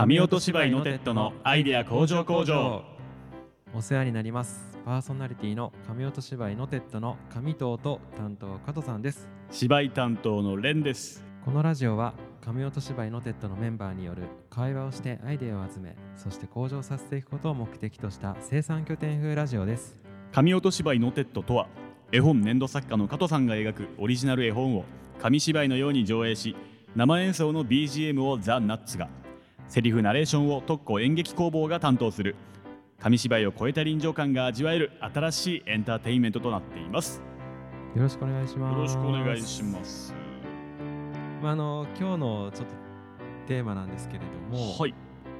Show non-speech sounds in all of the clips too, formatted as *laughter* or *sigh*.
神音芝居のテッドのアイデア工場工場。お世話になります。パーソナリティの神音芝居のテッドの上藤と担当加藤さんです。芝居担当のレンです。このラジオは神音芝居のテッドのメンバーによる会話をしてアイデアを集めそして向上させていくことを目的とした生産拠点風ラジオです。神音芝居のテッドとは絵本粘土作家の加藤さんが描くオリジナル絵本を紙芝居のように上映し生演奏の BGM をザ・ナッツがセリフナレーションを特攻演劇工房が担当する。紙芝居を超えた臨場感が味わえる新しいエンターテインメントとなっています。よろしくお願いします。よろしくお願いします。まあ、あの今日のちょっとテーマなんですけれども、はい。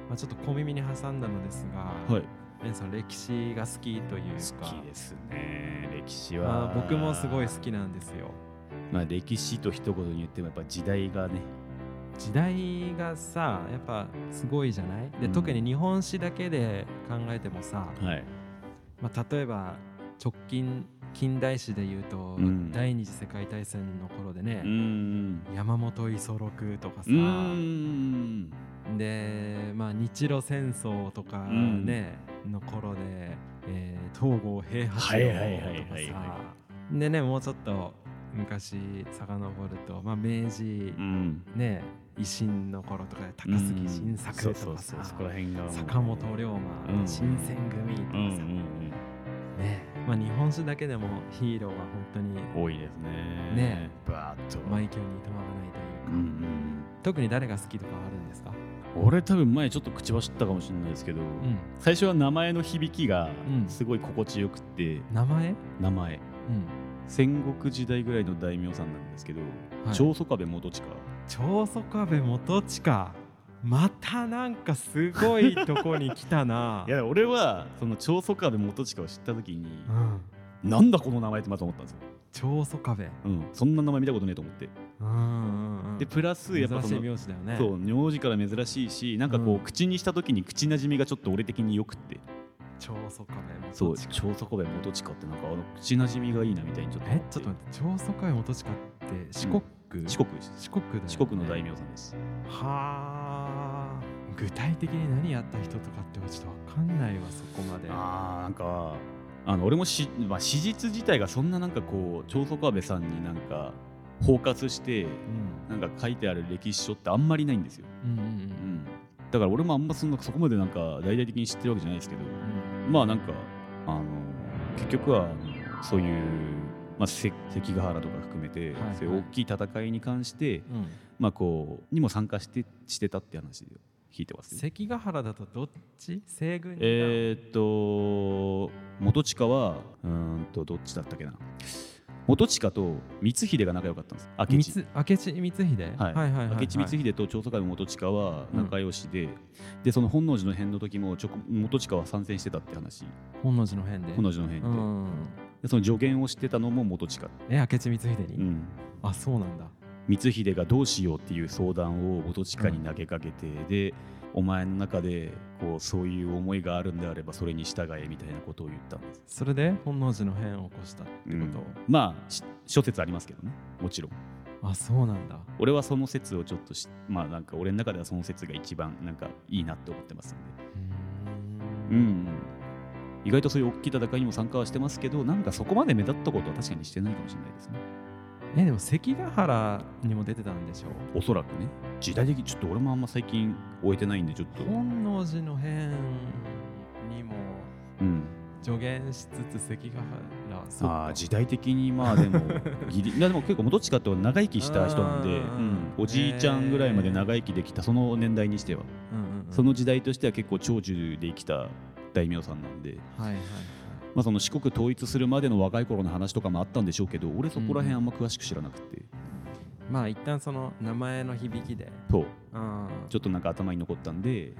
まあ、ちょっと小耳に挟んだのですが、はい。メンさん歴史が好きというか。好きですね。歴史は、まあ、僕もすごい好きなんですよ。まあ歴史と一言に言ってもやっぱ時代がね時代がさやっぱすごいじゃない？で、うん。特に日本史だけで考えてもさ、はい。まあ、例えば直近近代史でいうと、うん。第二次世界大戦の頃でねう、ん山本五十六とかさ、うんで、まあ、日露戦争とかん。ね、の頃で、えー東郷平八はい郎とかはいさでねもうちょっと昔遡ると、まあ、明治うん。ね維新の頃とかで高杉晋作とかさそこら辺がもう坂本龍馬、うん。新選組とかさ、うんうんね。まあ、日本史だけでもヒーローが本当にうん多いですね。ね。バーッと。枚挙にいとまがないというか、うんうん特に誰が好きとかあるんですか？俺多分前ちょっと口走ったかもしれないですけど、うん。最初は名前の響きがうん。すごい心地よくって、名前？名前。うん。戦国時代ぐらいの大名さんなんですけど、はい。長宗我部元親長宗我部元親。またなんかすごいとこに来たな。*laughs* いや俺はその長宗我部元親を知った時に、うん、なんだこの名前ってまず思ったんですよ、長宗我部。うん、そんな名前見たことねえと思って。うんうんうんでプラスやっぱその名字だよね。そう名字から珍しいしなんかこう、うん。口にした時に口なじみがちょっと俺的によくって。長宗我部そう元親長宗我部元親ってなんかあの口なじみがいいなみたいにちょっと思えちょっと待って長宗我部元親って四国、四国。四国ね。四国の大名さんです。はあ。具体的に何やった人とかってちょっとわかんないわそこまで。あーなんかあの俺もし、まあ、史実自体がそんななんかこう長宗我部さんになんか包括してうん。なんか書いてある歴史書ってあんまりないんですよ、うんうんうん、だから俺もあんまそんなそこまでなんか大々的に知ってるわけじゃないですけど。うん。まあなんかあの結局はそういう、まあ、せ関ヶ原とか含めて、はいはい。そういう大きい戦いに関して、うん。まあこうにも参加してしてたって話で聞いてます、ね。関ヶ原だとどっち？西軍にえーっと元親はうーんとどっちだったっけな。元親と光秀が仲良かったんです。明智。光明智光秀、はい。はいはいはいはい。明智光秀と長宗我部元親は仲良しで、でその本能寺の変の時もちょこ元親は参戦してたって話。本能寺の変で。本能寺の変で,、うん。でその助言をしてたのも元親、え明智光秀に、うん、あそうなんだ。光秀がどうしようっていう相談を元親に投げかけて、でお前の中でこうそういう思いがあるんであればそれに従えみたいなことを言ったんです。それで本能寺の変を起こしたってこと、うん。まあし諸説ありますけどね。もちろん。あそうなんだ。俺はその説をちょっとしまあなんか俺の中ではその説が一番なんかいいなって思ってますんで。うん意外とそういう大きい戦いにも参加はしてますけどなんかそこまで目立ったことは確かにしてないかもしれないですね。えでも関ヶ原にも出てたんでしょおそらくね。時代的にちょっと俺もあんま最近終えてないんでちょっと。本能寺の変にもうん。助言しつつ関ヶ原あー時代的にまあでも *laughs* ギリいやでも結構元親と長生きした人なんで、うんうんおじいちゃんぐらいまで長生きできたその年代にしては。うんうんうん。その時代としては結構長寿で生きた大名さんなんで、はいはいはい。まあ、その四国統一するまでの若い頃の話とかもあったんでしょうけど俺そこら辺あんま詳しく知らなくて、まあ一旦その名前の響きで。そう。うん。ちょっとなんか頭に残ったんでへ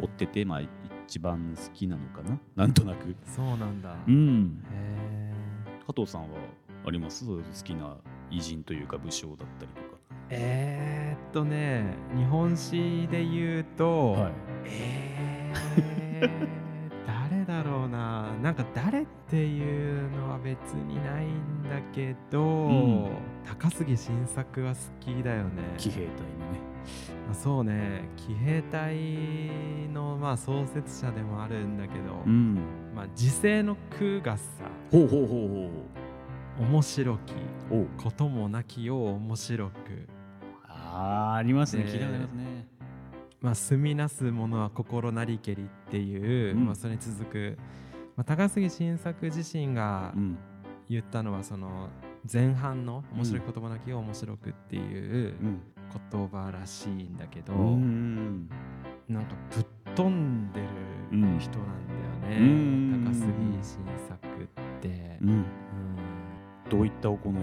追っててまあ一番好きなのかな？*laughs* なんとなく。ーそうなんだ。うん。へ加藤さんはあります？好きな偉人というか武将だったりとか。ーえーっとね日本史で言うと、はい。えーななんか誰っていうのは別にないんだけど、ん。高杉晋作は好きだよね。騎兵隊のね。まあそうね。騎兵隊のまあ創設者でもあるんだけど、うん。まあ時世の空がさほうほうほうほ面白きこともなきよう面白く。あーありますね。で聞いたことありますね。まあ、住みなすものは心なりけりっていう、うん。まあ、それに続く、まあ、高杉晋作自身がうん言ったのはその前半の面白い言葉なきよ面白くっていううん言葉らしいんだけど、うん。なんかぶっ飛んでるうん人なんだよね、うん。高杉晋作って、うん。うん。どういった行いが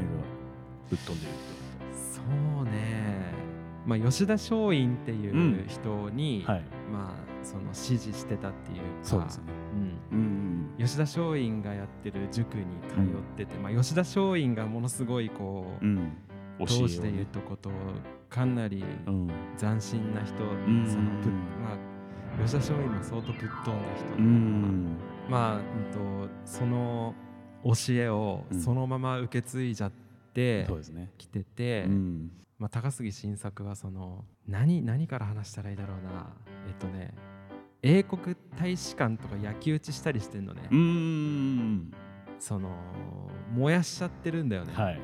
ぶっ飛んでるそうね、まあ、吉田松陰っていう人に、はい。まあその支持してたっていうか。そうですね。うん。うん吉田松陰がやってる塾に通ってて、まあ、吉田松陰がものすごいこう、うん。教えを当時で言うとことかなりうん。斬新な人、ん。そのぶまあ吉田松陰も相当ぶっ飛んだ人うだからん。まあ、うん、とその教えをうん。そのまま受け継いじゃってきてて、うん。まあ、高杉晋作はその何何から話したらいいだろうなえっとね英国大使館とか焼き討ちしたりしてんのね、うん。その燃やしちゃってるんだよね、はい。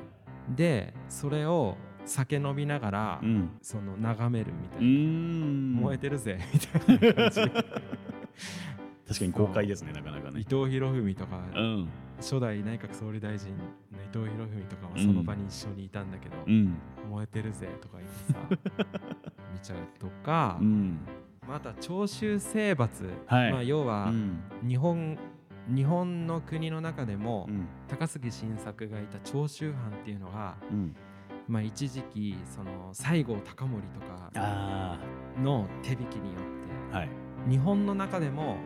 でそれを酒飲みながら、うん。その眺めるみたういな、ん。燃えてるぜ。*laughs* みたいな感じ。*laughs* 確かに公開ですねなかなか伊ね藤博文とか、うん。初代内閣総理大臣の伊藤博文とかもその場に一緒にいたんだけど、うん。燃えてるぜとか言ってさ *laughs* 見ちゃうとか、うんまた長州征伐、はい。まあ、要うはん。日本日本の国の中でも、うん。高杉晋作がいた長州藩っていうのが、うん。まあ、一時期その西郷隆盛とかあの手引きによっあはい。て日本の中でも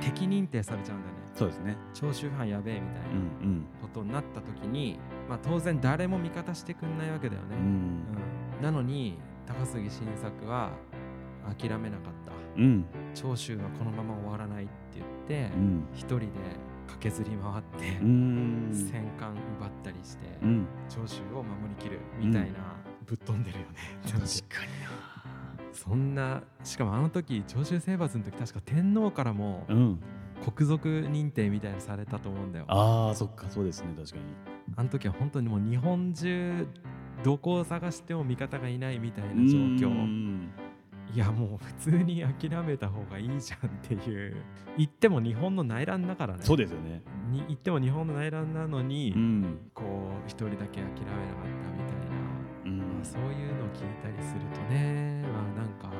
敵認定されちゃうんだよね。そうですね。長州藩やべえみたいなうん。ことになった時に、まあ、当然誰も味方してくんないわけだよね、うん。うん。なのに高杉晋作は諦めなかった。うん。長州はこのまま終わらないって言ってうん。一人で駆けずり回ってうん。戦艦奪ったりしてうん。長州を守りきるみたいなぶっ飛んでるよね。確かにそんなしかもあの時長州征伐の時確か天皇からも国族認定みたいなのされたと思うんだよ。ああそっかそうですね確かに。あの時は本当にもう日本中どこを探しても味方がいないみたいな状況。うんいやもう普通に諦めた方がいいじゃんっていう。言っても日本の内乱だからね。そうですよね。に言っても日本の内乱なのに、うん。こう一人だけ諦めなかったみたいな、うん。まあ、そういうのを聞いたりするとねまあなんか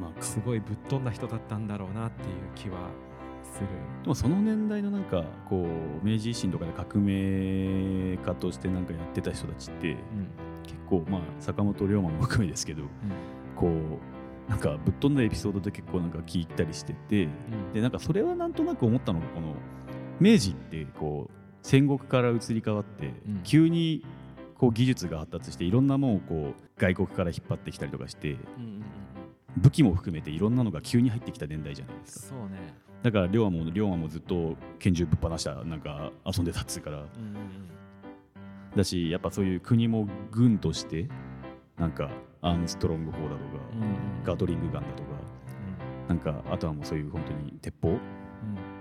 まあすごいぶっ飛んだ人だったんだろうなっていう気はする。でもその年代のなんかこう明治維新とかで革命家としてなんかやってた人たちってうん。結構まあ坂本龍馬も含めですけどこうなんかぶっ飛んだエピソードで結構なんか聞いたりしててうん。でなんかそれはなんとなく思ったのがこの明治ってこう戦国から移り変わってうん。急にこう技術が発達していろんなものをこう外国から引っ張ってきたりとかして武器も含めていろんなのが急に入ってきた年代じゃないですか。そうね。だから龍馬も龍馬もずっと拳銃ぶっ放したなんか遊んでたっつうから。だしやっぱそういう国も軍としてなんかアームストロング砲だとかガトリングガンだとかなんかあとはもうそういう本当に鉄砲うん。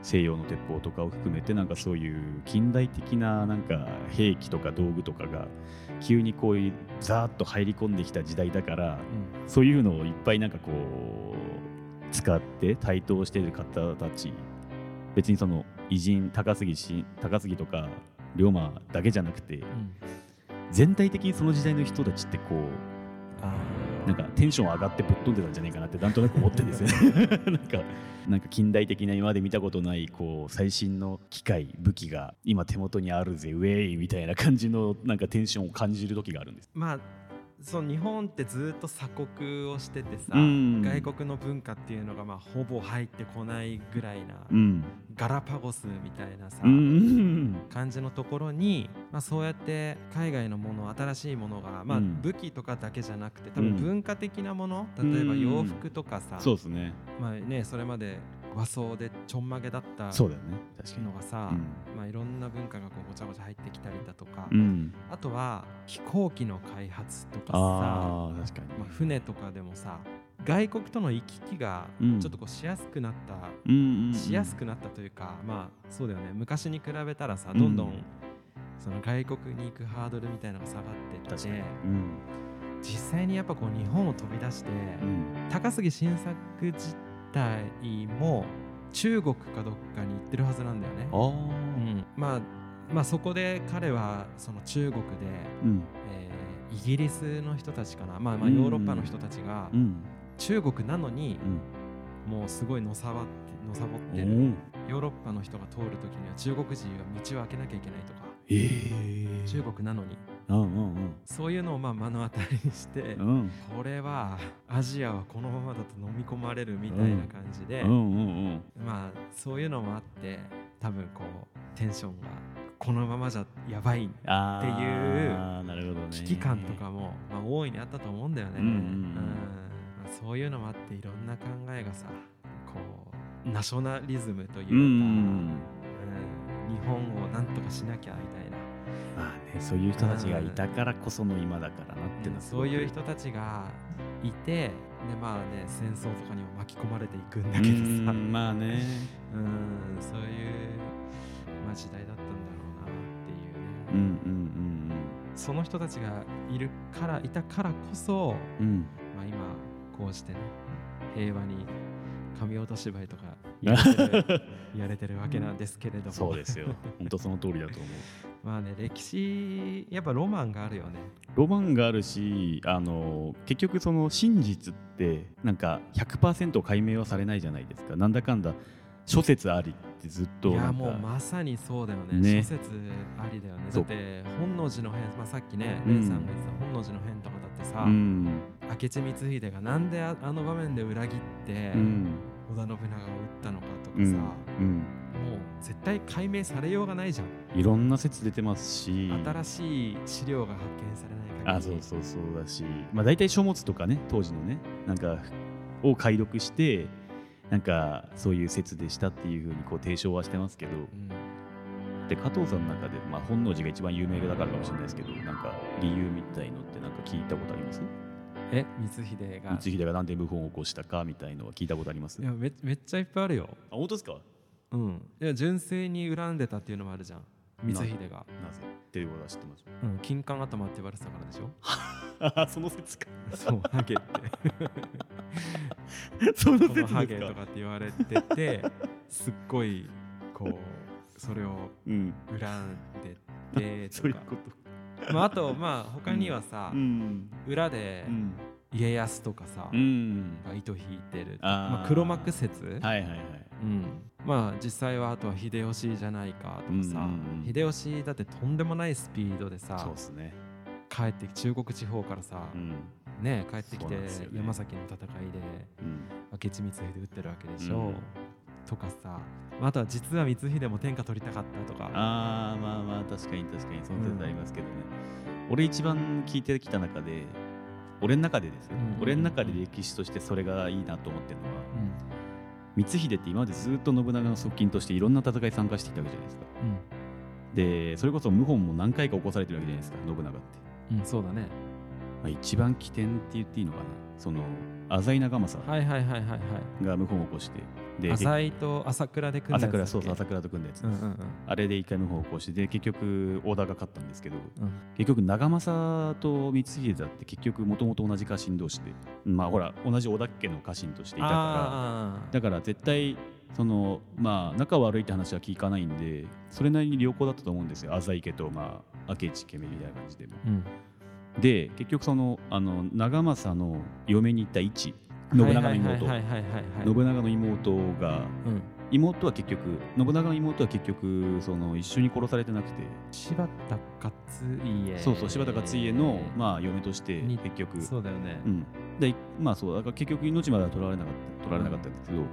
西洋の鉄砲とかを含めてなんかそういう近代的ななんか兵器とか道具とかが急にこういうザーッと入り込んできた時代だからうん。そういうのをいっぱいなんかこう使って台頭している方たち別にその偉人高杉し高杉とか龍馬だけじゃなくてうん。全体的にその時代の人たちってこうあなんかテンション上がってぶっ飛んでたんじゃないかなってなんとなく思ってるんですよね。*laughs* なんかなんか近代的な今まで見たことないこう最新の機械武器が今手元にあるぜウェイみたいな感じのなんかテンションを感じる時があるんです。まあその日本ってずっと鎖国をしててさ、うん。外国の文化っていうのがまあほぼ入ってこないぐらいな、うん。ガラパゴスみたいなさ、うん。感じのところに、まあ、そうやって海外のもの新しいものが、まあ、うん。武器とかだけじゃなくて多うん。分文化的なもの、例えば洋服とかさ、そうですね。まあね、それまで和装でちょんまげだったそうだよね。確かに。のがさ、うん。まあ、いろんな文化がこうごちゃごちゃ入ってきたりだとか、うん。あとは飛行機の開発とかさああ確かに。まあ、船とかでもさ外国との行き来がうん。ちょっとこうしやすくなった、うんしやすくなったというかまあそうだよね。昔に比べたらさうん。どんどんその外国に行くハードルみたいなのが下がってって実際にやっぱこう日本を飛び出して、うん。高杉晋作自体も中国かどっかに行ってるはずなんだよね。うん。まあまあそこで彼はその中国で、うん。えーイギリスの人たちかな、まあ、まあうん。ヨーロッパの人たちがうん。中国なのにうん。もうすごいのさばってのさぼってる。おヨーロッパの人が通るときには中国人が道を開けなきゃいけないとか。ええ中国なのにうんうんそういうのをまあ目の当たりにしてうん。うんこれはアジアはこのままだと飲み込まれるみたいな感じで、うん。うんうんまあそういうのもあって多分こうテンションがこのままじゃやばいあっていう危機感とかも、まあ、大いにあったと思うんだよね、うんうんうん。まあそういうのもあっていろんな考えがさこうナショナリズムというか、うんうん。うん。日本をなんとかしなきゃみたいなまあねそういう人たちがいたからこその今だからなってのはすごくそういう人たちがいてでまあね戦争とかにも巻き込まれていくんだけどさ。うんまあね。*laughs* うんそういう、まあ、時代だったんだろうなっていうね、うんうんその人たちがいるからいたからこそ、うん。うんまあ、今こうしてね平和に神落と芝居とか *laughs* やれてるやれてるわけなんですけれども。そうですよ。本当その通りだと思うまあね歴史やっぱロマンがあるよね。ロマンがあるしあの結局その真実ってなんか100%解明はされないじゃないですか。なんだかんだ諸説ありってずっといやもうまさにそうだよね。ね。諸説ありだよね。だって本能寺の変、まあ、さっきねうん。レンさんが言ってた本能寺の変とかだってさ、うん。明智光秀がなんでああの場面で裏切って、うん。織田信長を撃ったのかとかうん。さ、うん絶対解明されようがないじゃん。いろんな説出てますし。新しい資料が発見されないあ限り。そうそうそうだし、まあ、大体書物とかね当時のねなんかを解読してなんかそういう説でしたっていうふうにこう提唱はしてますけど。うん。で加藤さんの中で、まあ、本能寺が一番有名だからかもしれないですけどなんか理由みたいのってなんか聞いたことあります？え光秀が。光秀がなんで謀反を起こしたかみたいのは聞いたことあります？いやめめっちゃいっぱいあるよ。あ本当ですか？うん。いや純粋に恨んでたっていうのもあるじゃん。光秀が、なぜっていうことは知ってます。うん、金冠頭って言われてたからでしょ。あその説か。そうハゲって。*laughs* その説ハですか。ゲとかって言われててすっごいこうそれをうん。恨んでて *laughs* そういうとかこと。まあ、あとまあ他にはさ、うん。裏でうん家康とかさ、うん。が糸引いてるまあ、黒幕説、はいはいはい。うん、まあ実際はあとは秀吉じゃないかとかさ、うんうんうん。秀吉だってとんでもないスピードでさそうですね。帰ってき中国地方からさ、うん。ね帰ってきて山崎の戦いでうん。明智光秀撃ってるわけでしょ、うん。とかさ、まあ、あとは実は光秀も天下取りたかったとか。あーまあまあ確かに確かにその説ありますけどね、俺一番聞いてきた中で俺の中でですよ、うん。俺の中で歴史としてそれがいいなと思ってるのはうん。光秀って今までずっと信長の側近としていろんな戦い参加してきたわけじゃないですか。でそれこそ謀反も何回か起こされてるわけじゃないですか信長って、うん、うん、そうだね。まあ、一番起点って言っていいのかな。その浅井長政はいはいはいはいはい。が謀反を起こしてで浅井と朝倉で組んだ朝倉そうそう朝倉と組んだやつです、うんうんうん。あれで一回謀反を起こしてで結局織田が勝ったんですけどうん。結局長政と光秀だって結局もともと同じ家臣同士でまあほら同じ織田家の家臣としていたかあらだから絶対そのまあ仲悪いって話は聞かないんでそれなりに良好だったと思うんですよ。浅井家とまあ明智家みたいな感じでも。ーうん。で結局そのあの長政の嫁に行った一信長の妹。信長の妹がうん。妹は結局信長の妹は結局その一緒に殺されてなくて。柴田勝家。そうそう柴田勝家の、まあ、嫁としてに結局。そうだよね。うん、でまあそうだから結局命までは取られなかった取られなかったんですけど、う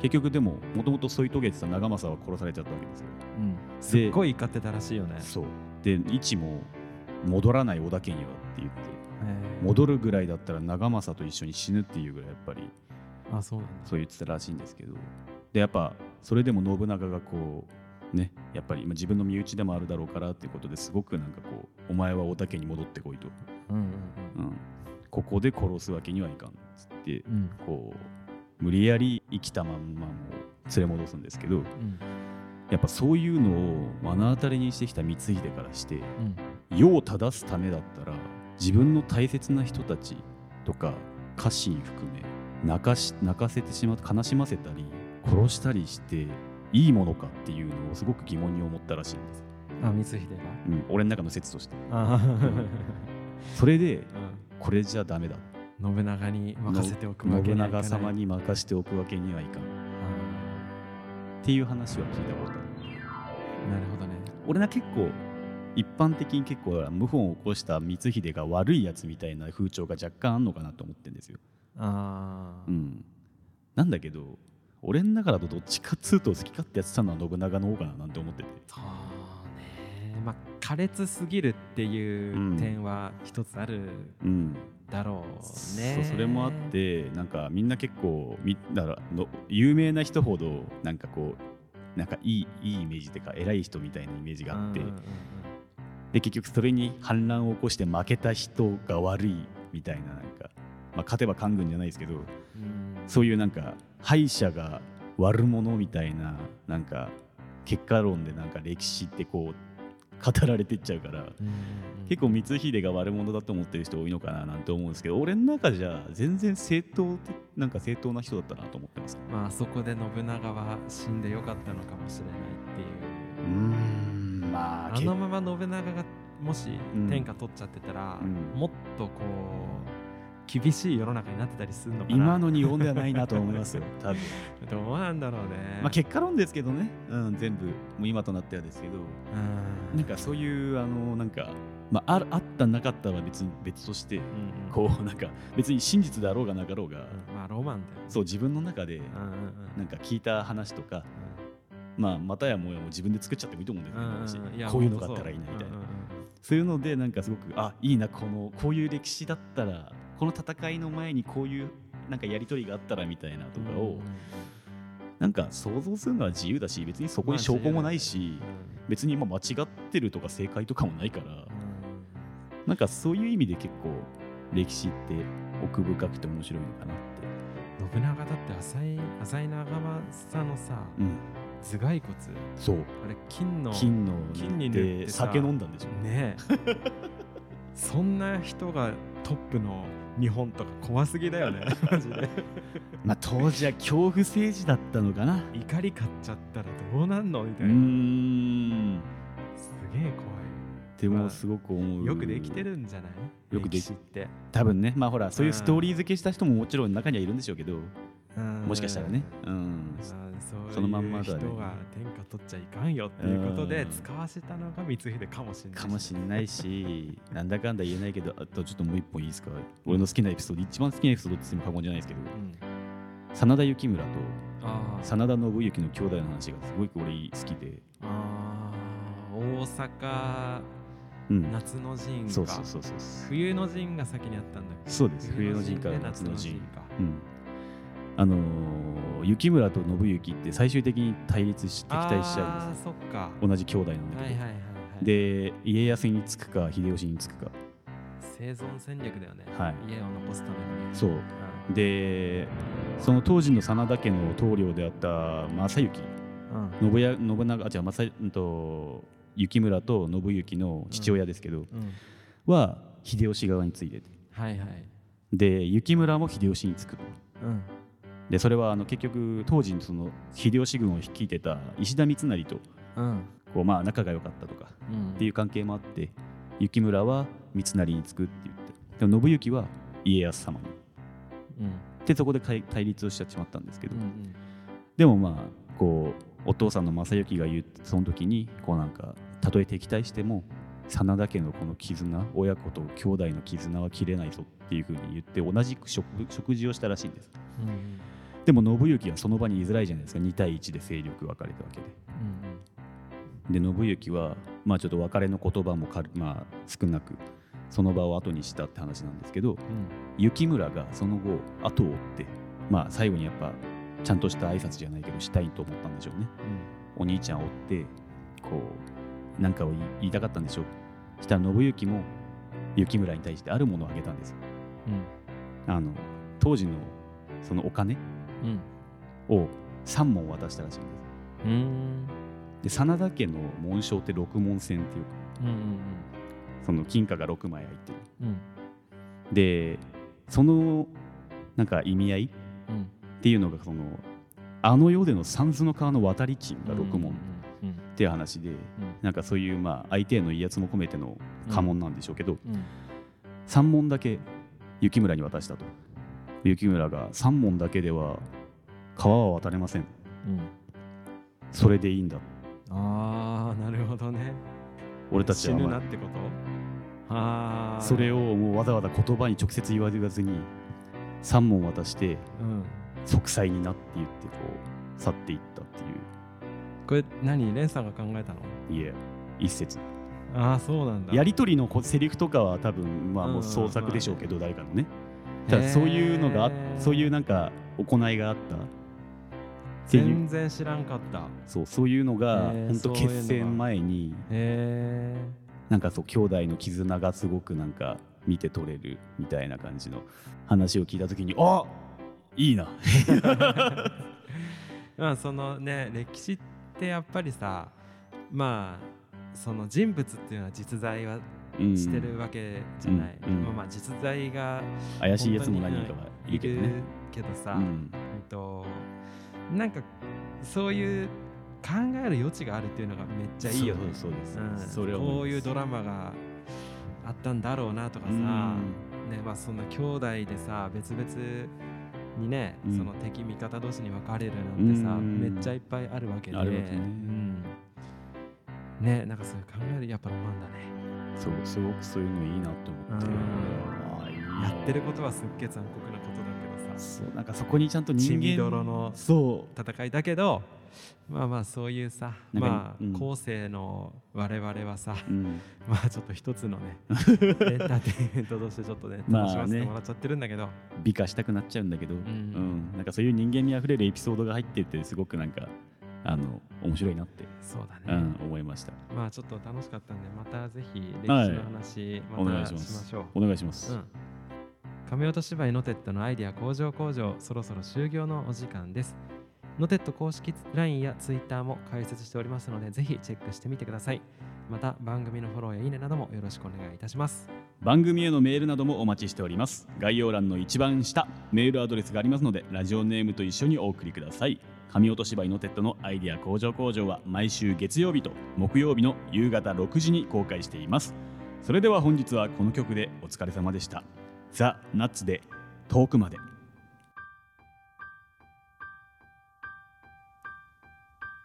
結局でももともと添い遂げてた長政は殺されちゃったわけですよ。んうん。すっごい怒ってたらしいよね。そう。で一も戻らない織田家にはって言って戻るぐらいだったら長政と一緒に死ぬっていうぐらいやっぱりあそうなんだ。そう言ってたらしいんですけど。でやっぱそれでも信長がこうねやっぱりまあ自分の身内でもあるだろうからっていうことですごくなんかこうお前はおたけに戻ってこいと、うんうんうん、ここで殺すわけにはいかんっつってうんうん。こう無理やり生きたまんまも連れ戻すんですけどうん。やっぱそういうのを目の当たりにしてきた光秀からしてうん。世を正すためだったら自分の大切な人たちとか家臣含め泣かし泣かせてしまう悲しませたり殺したりしていいものかっていうのをすごく疑問に思ったらしいんです、あ光秀が？うん、俺の中の説として。あそれでーこれじゃダメだ。うん。信長に任せておくわけ信にはいかない。長様に任しておくわけにはいかん。っあていう話は聞いたことある。ーなるほどね。俺は結構一般的に結構謀反を起こした光秀が悪いやつみたいな風潮が若干あんのかなと思ってるんですよ。ああ、うん、なんだけど俺の中だとどっちかっつうと好き勝手やってたのは信長の方かななんて思ってて。そうね。まあ苛烈すぎるっていう点は一つあるうん。だろうね、そうそれもあってなんかみんな結構みだからの有名な人ほどなんかこうなんかいいいいイメージっていうか偉い人みたいなイメージがあって、うんうんうんで結局それに反乱を起こして負けた人が悪いみたいななんか、まあ、勝てば官軍じゃないですけどうん。そういうなんか敗者が悪者みたいななんか結果論でなんか歴史ってこう語られていっちゃうから結構光秀が悪者だと思ってる人多いのかななんて思うんですけど俺の中じゃ全然正当的なんか正当な人だったなと思ってます。まあそこで信長は死んでよかったのかもしれないっていう。うーんまああのまま信長がもしうん天下取っちゃってたら、うん。もっとこう厳しい世の中になってたりするのかな。今の日本ではないなと思いますよ *laughs* 多分。どうなんだろうね。まあ結果論ですけどね、うん、全部。もう今となってはですけど。うん。なんかそういうあのなんか、まあ、あるあったなかったは別に別としてうんうん。こうなんか別に真実だろうがなかろうが、うん。まあロマンだよね。そう自分の中でうんうんうん。なんか聞いた話とか、まあ、またやもう自分で作っちゃってもいいと思うんだよね、こういうのがあったらいいなみたいな、そう。いうのでなんかすごくあいいなこのこういう歴史だったらこの戦いの前にこういうなんかやり取りがあったらみたいなとかを、なんか想像するのは自由だし別にそこに証拠もないし、別にまあ間違ってるとか正解とかもないから、なんかそういう意味で結構歴史って奥深くて面白いのかなって。信長だって浅い浅井長政のさうん、頭蓋骨。そう。あれ金の金の金に塗酒飲んだんでしょ。ね。えそんな人がトップの日本とか怖すぎだよね。*laughs* マジで。まあ当時は恐怖政治だったのかな。怒り買っちゃったらどうなんのみうたいな、ーん。すげえ怖でもすごく思う。いよくできてるんじゃない？よくできて、多分ね、まあほら、そういうストーリー付けした人ももちろん中にはいるんでしょうけど、うんもしかしたらね。うん。まあそのまんまだね人が天下取っちゃいかんよっていうことでうん使わせたのが光秀かもしれないかもしれないし、なんだかんだ言えないけど、あとちょっともう一本いいですか？俺の好きなエピソード、一番好きなエピソードって言っても過言じゃないですけど、うん真田幸村と真田信之の兄弟の話がすごく俺好きで、あー大阪うん。夏の陣かそうそうそうそう。冬の陣が先にあったんだっけ？そうです。冬の陣からで夏の陣。かうん。あのー、幸村と信行って最終的に対立し敵対しちゃうんあですーそっかよ。同じ兄弟なんだけど。はいはいはいはいで、家康につくか、秀吉につくか。生存戦略だよね、はい家を残すためにねそう。うんで、その当時の真田家の棟梁であった正行、うん信や信長、あ、違う、正うんと幸村と信行の父親ですけど、うんは秀吉側についてて。はいはいで、幸村も秀吉につくと。うんで、それはあの結局、当時その秀吉軍を率いてた石田三成とうん。こうまあ仲が良かったとかうん。っていう関係もあって幸村は三成につくって言って。でも信行は家康様に。うん。でそこで対対立をしちまったんですけど、うんでもまあこうお父さんの正行が言うその時にこうなんかたとえ敵対しても真田家のこの絆親子と兄弟の絆は切れないぞっていうふうに言って同じく食食事をしたらしいんです。うんうんでも信行はその場に居づらいじゃないですか。2対1で勢力分かれたわけで。で信行はまあちょっと別れの言葉もかる、まあ、少なくその場を後にしたって話なんですけどうん。幸村がその後後を追ってまあ最後にやっぱちゃんとした挨拶じゃないけどしたいと思ったんでしょうね。お兄ちゃんを追ってこうなんかを言いたかったんでしょう。したら信行も雪村に対してあるものをあげたんです。あの当時のそのお金うんを3問渡したらしいんです。うん。うんで真田家の紋章って六文銭っていうかうんうんその金貨が6枚入ってる。うん。でそのなんか意味合いうん。っていうのがそのあの世での三途の川の渡り金が6問っうんていう話で、なんかそういうまあ相手への威圧も込めての家紋なんでしょうけど、うん3問だけ雪村に渡したと雪村が3問だけでは川は渡れません。うん。それでいいんだ。ああなるほどね。死俺たちは、まあぬなってこと？ああそれをもうわざわざ言葉に直接言わずに3問渡してうん。息災になって言ってこう去っていったっていう。これ何レンさんが考えたの？いえ一節。ああそうなんだ。やり取りのこセリフとかは多分まあうんもう創作でしょうけど誰かのね。た *laughs* だそういうのがそういうなんか行いがあった全然知らんかった。へそうそういうのが本当決戦前にえなんかそう兄弟の絆がすごくなんか見て取れるみたいな感じの話を聞いた時にあいいな。*laughs* まあそのね歴史ってやっぱりさまあその人物っていうのは実在はうんしてるわけじゃない、うんうん。まあまあ実在が怪しいやつも何人かはいるけどねけどさ、うん。うん。となんかそういう考える余地があるっていうのがめっちゃいいよね。そうです。うん。それは思います。こういうドラマがあったんだろうなとかさ、うん。ねまあ、そんな兄弟でさ別々にね、うん。その敵味方同士に分かれるなんてさ、うん。めっちゃいっぱいあるわけで。ね。うん。ねなんかそういう考えるやっぱロマンだねそうすごくそういうのいいなと思って。やってることはすっげえ残酷なことだけどさ。そうなんかそこにちゃんと人間どろのそ戦いだけどまあまあそういうさまあ、うん。後世の我々はさう、うん、*laughs* まあちょっと一つのね *laughs* エンターテインメントとしてちょっとね楽しませてもらっちゃってるんだけど、美化したくなっちゃうんだけど、ん。うん。なんかそういう人間味あふれるエピソードが入っててすごくなんかあの面白いなって、そうだね、うん、思いました。まあちょっと楽しかったんでまたぜひ歴史はい。の話おまたし願いしましょう、お願いします、うん。亀音芝居ノテットのアイデア工場工場そろそろ終了のお時間です。ノテット公式 LINE や Twitter も開設しておりますのでぜひチェックしてみてください。また番組のフォローやいいねなどもよろしくお願いいたします。番組へのメールなどもお待ちしております。概要欄の一番下メールアドレスがありますのでラジオネームと一緒にお送りください神落とし芝居のテッドのアイデア工場工場は毎週月曜日と木曜日の夕方6時に公開しています。それでは本日はこの曲でお疲れ様でした。ザ・ナッツで遠くまで。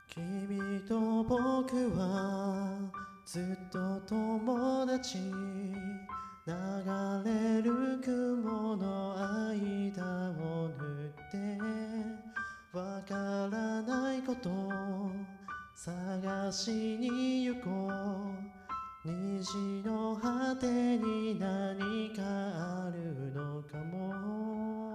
君と僕はずっと友達。流れる雲の間を縫って。わからないこと探しに行こう。虹の果てに何かあるのかも。